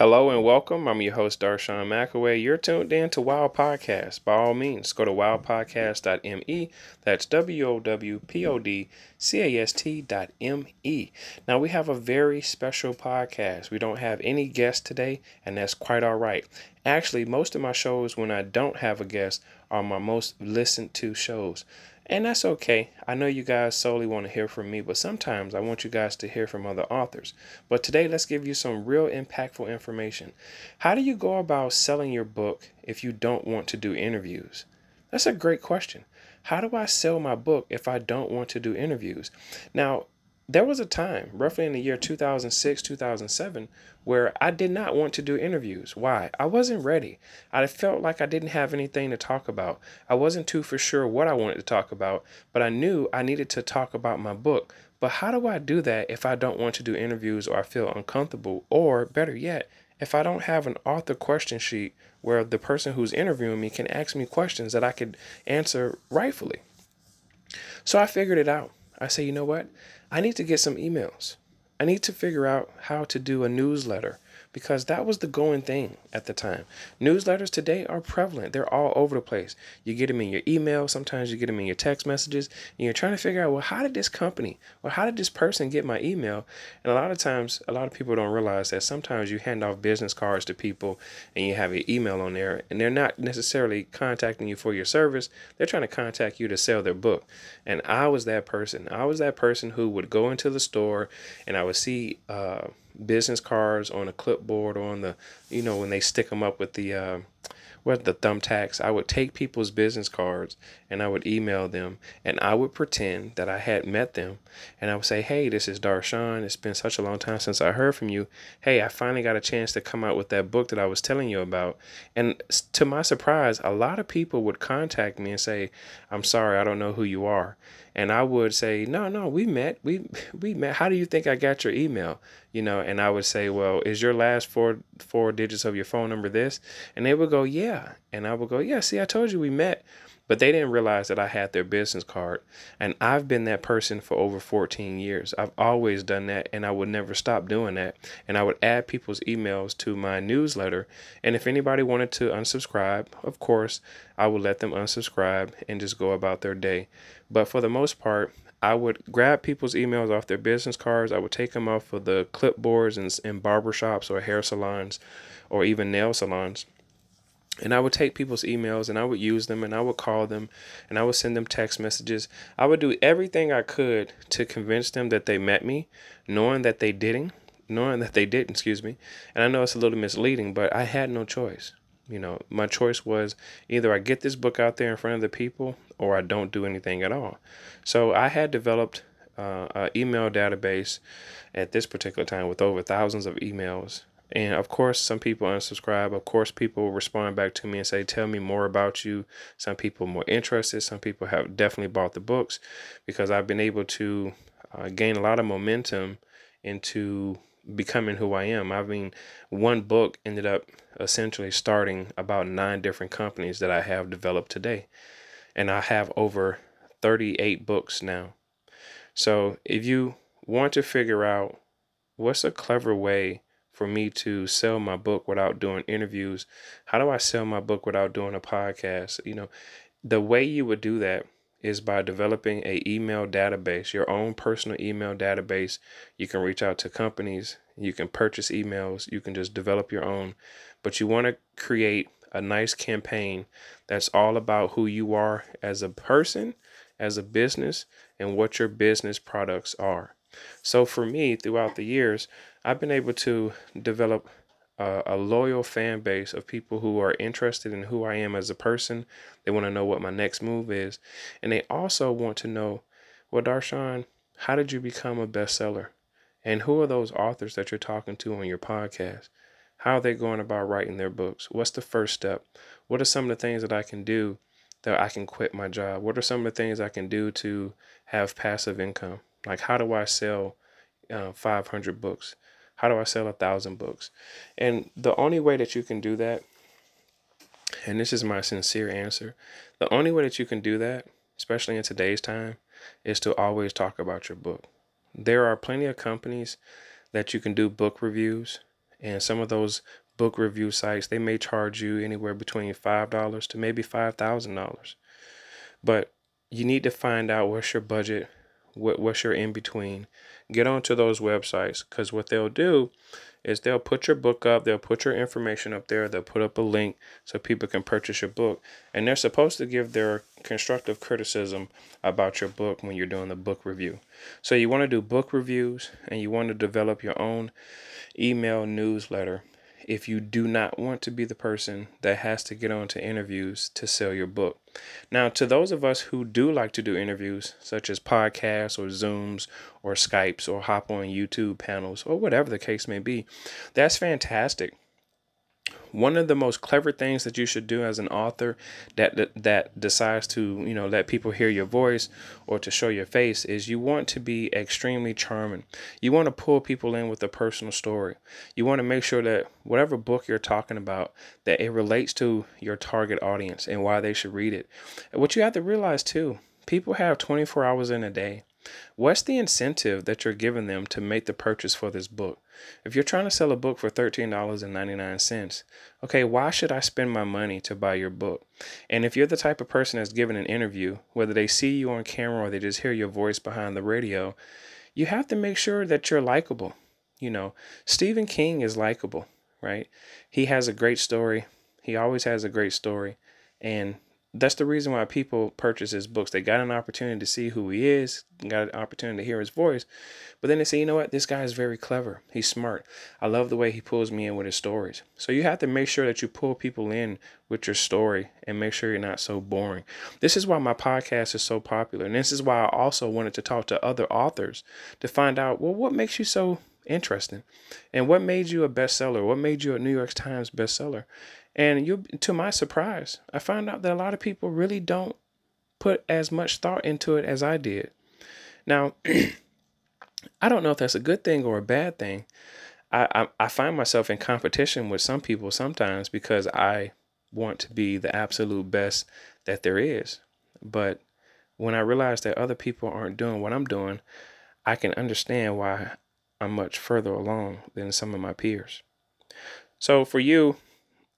Hello and welcome. I'm your host, Darshawn McAway. You're tuned in to Wow Podcast. By all means, go to wowpodcast.me. That's W O W P O D C A S T dot M E. Now, we have a very special podcast. We don't have any guests today, and that's quite all right. Actually, most of my shows, when I don't have a guest, are my most listened to shows. And that's okay. I know you guys solely want to hear from me, but sometimes I want you guys to hear from other authors. But today, let's give you some real impactful information. How do you go about selling your book if you don't want to do interviews? That's a great question. How do I sell my book if I don't want to do interviews? Now, there was a time, roughly in the year 2006, 2007, where I did not want to do interviews. Why? I wasn't ready. I felt like I didn't have anything to talk about. I wasn't too for sure what I wanted to talk about, but I knew I needed to talk about my book. But how do I do that if I don't want to do interviews or I feel uncomfortable? Or better yet, if I don't have an author question sheet where the person who's interviewing me can ask me questions that I could answer rightfully. So I figured it out. I say, you know what? I need to get some emails. I need to figure out how to do a newsletter because that was the going thing at the time. Newsletters today are prevalent. They're all over the place. You get them in your email, sometimes you get them in your text messages, and you're trying to figure out, well, how did this company or how did this person get my email? And a lot of times, a lot of people don't realize that sometimes you hand off business cards to people and you have your email on there, and they're not necessarily contacting you for your service. They're trying to contact you to sell their book. And I was that person. I was that person who would go into the store and I would see, uh, business cards on a clipboard on the, you know, when they stick them up with the, uh, what the thumbtacks, I would take people's business cards and I would email them and I would pretend that I had met them and I would say, Hey, this is Darshawn It's been such a long time since I heard from you. Hey, I finally got a chance to come out with that book that I was telling you about. And to my surprise, a lot of people would contact me and say, I'm sorry, I don't know who you are and I would say, "No, no, we met. We we met. How do you think I got your email?" You know, and I would say, "Well, is your last four four digits of your phone number this?" And they would go, "Yeah." And I would go, "Yeah, see, I told you we met." But they didn't realize that I had their business card. And I've been that person for over 14 years. I've always done that and I would never stop doing that. And I would add people's emails to my newsletter. And if anybody wanted to unsubscribe, of course, I would let them unsubscribe and just go about their day. But for the most part, I would grab people's emails off their business cards. I would take them off of the clipboards in, in barbershops or hair salons or even nail salons and I would take people's emails and I would use them and I would call them and I would send them text messages. I would do everything I could to convince them that they met me, knowing that they didn't, knowing that they didn't, excuse me. And I know it's a little misleading, but I had no choice. You know, my choice was either I get this book out there in front of the people or I don't do anything at all. So I had developed uh, email database at this particular time with over thousands of emails and of course, some people unsubscribe. Of course, people respond back to me and say, Tell me more about you. Some people more interested. Some people have definitely bought the books because I've been able to uh, gain a lot of momentum into becoming who I am. I mean, one book ended up essentially starting about nine different companies that I have developed today. And I have over 38 books now. So if you want to figure out what's a clever way for me to sell my book without doing interviews? How do I sell my book without doing a podcast? You know, the way you would do that is by developing a email database, your own personal email database. You can reach out to companies, you can purchase emails, you can just develop your own, but you want to create a nice campaign that's all about who you are as a person, as a business, and what your business products are. So for me, throughout the years, I've been able to develop a, a loyal fan base of people who are interested in who I am as a person. They want to know what my next move is. And they also want to know, well, Darshawn, how did you become a bestseller? And who are those authors that you're talking to on your podcast? How are they going about writing their books? What's the first step? What are some of the things that I can do that I can quit my job? What are some of the things I can do to have passive income? Like, how do I sell uh, 500 books? How do I sell a thousand books? And the only way that you can do that, and this is my sincere answer, the only way that you can do that, especially in today's time, is to always talk about your book. There are plenty of companies that you can do book reviews And some of those book review sites, they may charge you anywhere between $5 to maybe $5,000. But you need to find out what's your budget, what, what's your in between. Get onto those websites because what they'll do is they'll put your book up, they'll put your information up there, they'll put up a link so people can purchase your book. And they're supposed to give their constructive criticism about your book when you're doing the book review. So you want to do book reviews and you want to develop your own email newsletter if you do not want to be the person that has to get on to interviews to sell your book. Now, to those of us who do like to do interviews, such as podcasts or Zooms or Skypes or hop on YouTube panels or whatever the case may be, that's fantastic one of the most clever things that you should do as an author that, that that decides to you know let people hear your voice or to show your face is you want to be extremely charming. You want to pull people in with a personal story. You want to make sure that whatever book you're talking about that it relates to your target audience and why they should read it. What you have to realize too people have 24 hours in a day What's the incentive that you're giving them to make the purchase for this book? If you're trying to sell a book for $13.99, okay, why should I spend my money to buy your book? And if you're the type of person that's given an interview, whether they see you on camera or they just hear your voice behind the radio, you have to make sure that you're likable. You know, Stephen King is likable, right? He has a great story. He always has a great story. And that's the reason why people purchase his books. They got an opportunity to see who he is, got an opportunity to hear his voice, but then they say, you know what, this guy is very clever. He's smart. I love the way he pulls me in with his stories. So you have to make sure that you pull people in with your story and make sure you're not so boring. This is why my podcast is so popular. And this is why I also wanted to talk to other authors to find out, well, what makes you so interesting? And what made you a bestseller? What made you a New York Times bestseller? And you, to my surprise, I found out that a lot of people really don't put as much thought into it as I did. Now, I don't know if that's a good thing or a bad thing. I, I, I find myself in competition with some people sometimes because I want to be the absolute best that there is. But when I realize that other people aren't doing what I'm doing, I can understand why I'm much further along than some of my peers. So for you,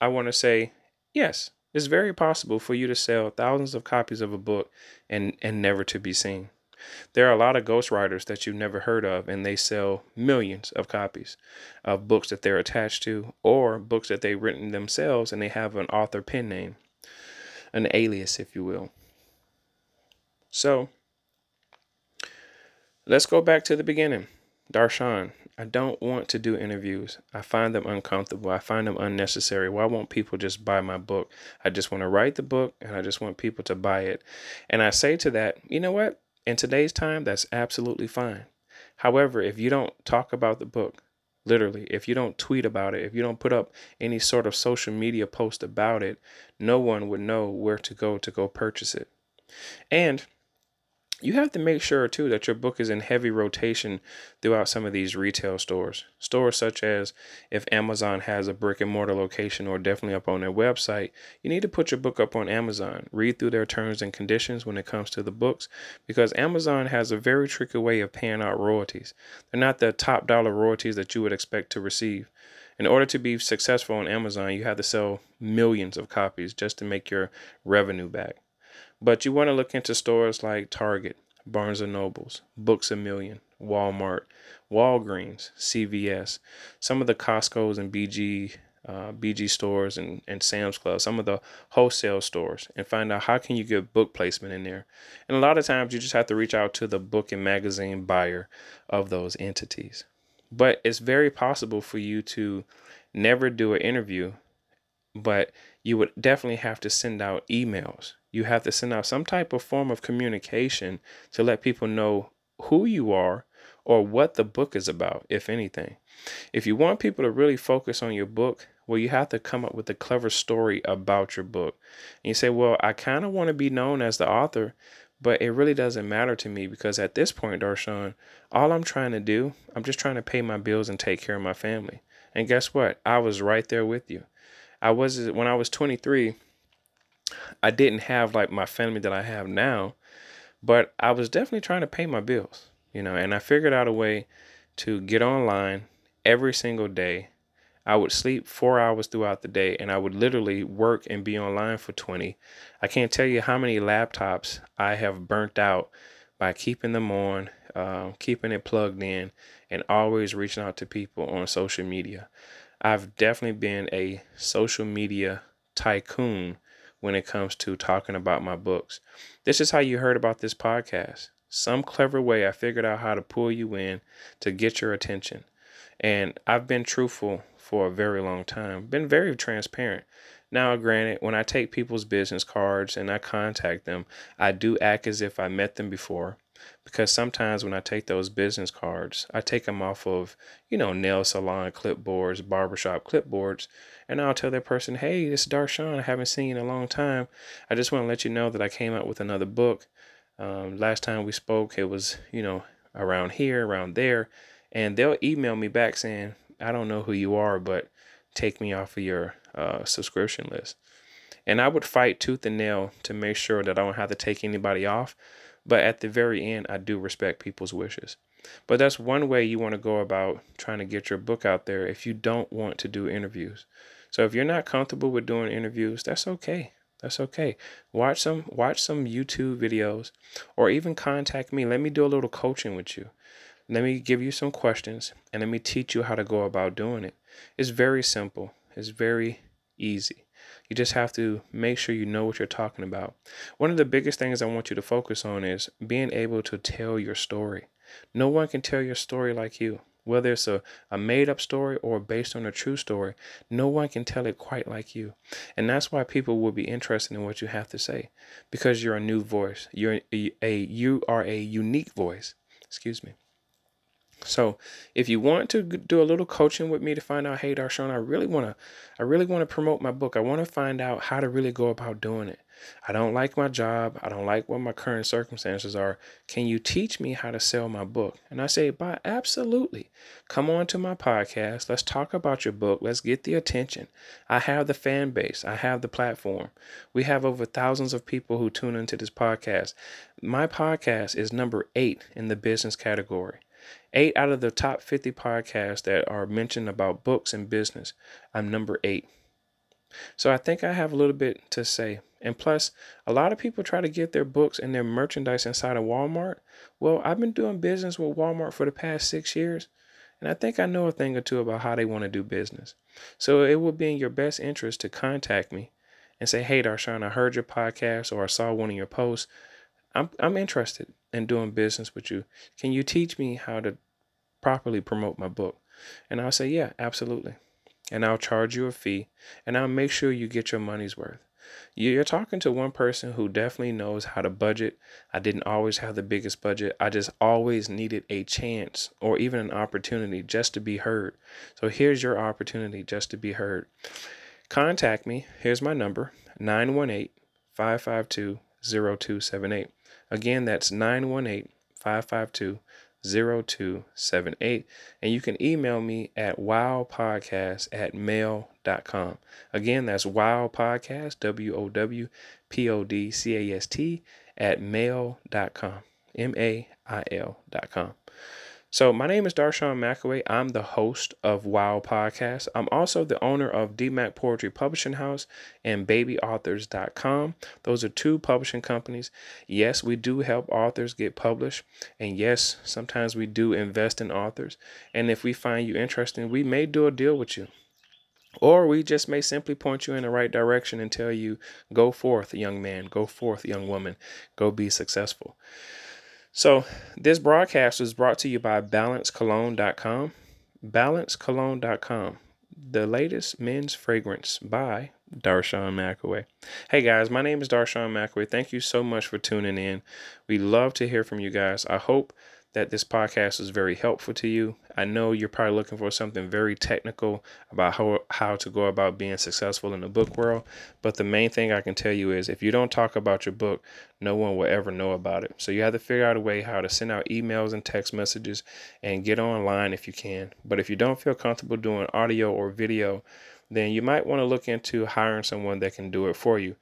I want to say yes, it's very possible for you to sell thousands of copies of a book and, and never to be seen. There are a lot of ghostwriters that you've never heard of, and they sell millions of copies of books that they're attached to or books that they've written themselves and they have an author pen name, an alias, if you will. So, let's go back to the beginning. Darshawn, I don't want to do interviews. I find them uncomfortable. I find them unnecessary. Why won't people just buy my book? I just want to write the book and I just want people to buy it. And I say to that, you know what? In today's time, that's absolutely fine. However, if you don't talk about the book, literally, if you don't tweet about it, if you don't put up any sort of social media post about it, no one would know where to go to go purchase it. And you have to make sure too that your book is in heavy rotation throughout some of these retail stores. Stores such as if Amazon has a brick and mortar location or definitely up on their website, you need to put your book up on Amazon. Read through their terms and conditions when it comes to the books because Amazon has a very tricky way of paying out royalties. They're not the top dollar royalties that you would expect to receive. In order to be successful on Amazon, you have to sell millions of copies just to make your revenue back. But you want to look into stores like Target, Barnes and Nobles, Books a Million, Walmart, Walgreens, CVS, some of the Costco's and BG uh, BG stores and, and Sam's Club, some of the wholesale stores, and find out how can you get book placement in there. And a lot of times you just have to reach out to the book and magazine buyer of those entities. But it's very possible for you to never do an interview, but you would definitely have to send out emails you have to send out some type of form of communication to let people know who you are or what the book is about, if anything. If you want people to really focus on your book, well, you have to come up with a clever story about your book. And you say, well, I kind of want to be known as the author, but it really doesn't matter to me because at this point, Darshawn, all I'm trying to do, I'm just trying to pay my bills and take care of my family. And guess what? I was right there with you. I was when I was 23, I didn't have like my family that I have now, but I was definitely trying to pay my bills, you know, and I figured out a way to get online every single day I would sleep four hours throughout the day and I would literally work and be online for 20. I can't tell you how many laptops I have burnt out by keeping them on, uh, keeping it plugged in, and always reaching out to people on social media. I've definitely been a social media tycoon when it comes to talking about my books. This is how you heard about this podcast. Some clever way I figured out how to pull you in to get your attention. And I've been truthful for a very long time, been very transparent. Now, granted, when I take people's business cards and I contact them, I do act as if I met them before because sometimes when I take those business cards, I take them off of, you know, nail salon clipboards, barbershop clipboards, and I'll tell that person, hey, this is Darshawn. I haven't seen you in a long time. I just want to let you know that I came out with another book. Um, last time we spoke, it was, you know, around here, around there. And they'll email me back saying, I don't know who you are, but take me off of your uh, subscription list. And I would fight tooth and nail to make sure that I don't have to take anybody off but at the very end, I do respect people's wishes. But that's one way you want to go about trying to get your book out there if you don't want to do interviews. So if you're not comfortable with doing interviews, that's okay. That's okay. Watch some watch some YouTube videos or even contact me. Let me do a little coaching with you. Let me give you some questions and let me teach you how to go about doing it. It's very simple. It's very easy. You just have to make sure you know what you're talking about. One of the biggest things I want you to focus on is being able to tell your story. No one can tell your story like you. Whether it's a, a made up story or based on a true story, no one can tell it quite like you. And that's why people will be interested in what you have to say because you're a new voice. You're a, a you are a unique voice. Excuse me. So if you want to do a little coaching with me to find out, hey Darshawn, I really want to, I really want to promote my book. I want to find out how to really go about doing it. I don't like my job. I don't like what my current circumstances are. Can you teach me how to sell my book? And I say, by absolutely. Come on to my podcast. Let's talk about your book. Let's get the attention. I have the fan base. I have the platform. We have over thousands of people who tune into this podcast. My podcast is number eight in the business category. Eight out of the top 50 podcasts that are mentioned about books and business, I'm number eight. So I think I have a little bit to say. And plus, a lot of people try to get their books and their merchandise inside of Walmart. Well, I've been doing business with Walmart for the past six years, and I think I know a thing or two about how they want to do business. So it will be in your best interest to contact me and say, Hey, Darshawn, I heard your podcast or I saw one of your posts. I'm, I'm interested in doing business with you. Can you teach me how to properly promote my book? And I'll say, yeah, absolutely. And I'll charge you a fee and I'll make sure you get your money's worth. You're talking to one person who definitely knows how to budget. I didn't always have the biggest budget. I just always needed a chance or even an opportunity just to be heard. So here's your opportunity just to be heard. Contact me. Here's my number 918 552 0278. Again, that's 918 552 0278. And you can email me at wowpodcast at mail.com. Again, that's wowpodcast, W O W P O D C A S T, at mail.com. M A I L.com. So, my name is Darshawn McAway. I'm the host of Wow Podcast. I'm also the owner of DMAC Poetry Publishing House and BabyAuthors.com. Those are two publishing companies. Yes, we do help authors get published. And yes, sometimes we do invest in authors. And if we find you interesting, we may do a deal with you. Or we just may simply point you in the right direction and tell you, go forth, young man, go forth, young woman, go be successful. So, this broadcast was brought to you by balancecologne.com. Balancecologne.com, the latest men's fragrance by Darshawn McAway. Hey guys, my name is Darshawn McAway. Thank you so much for tuning in. We love to hear from you guys. I hope that this podcast is very helpful to you. I know you're probably looking for something very technical about how, how to go about being successful in the book world. But the main thing I can tell you is if you don't talk about your book, no one will ever know about it. So you have to figure out a way how to send out emails and text messages and get online if you can. But if you don't feel comfortable doing audio or video, then you might want to look into hiring someone that can do it for you.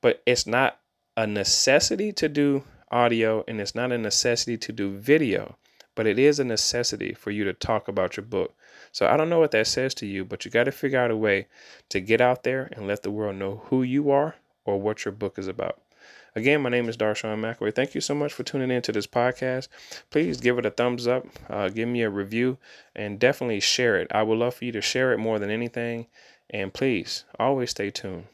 But it's not a necessity to do audio and it's not a necessity to do video, but it is a necessity for you to talk about your book. So I don't know what that says to you, but you got to figure out a way to get out there and let the world know who you are or what your book is about. Again, my name is Darshawn McAway. Thank you so much for tuning in to this podcast. Please give it a thumbs up, uh, give me a review, and definitely share it. I would love for you to share it more than anything. And please always stay tuned.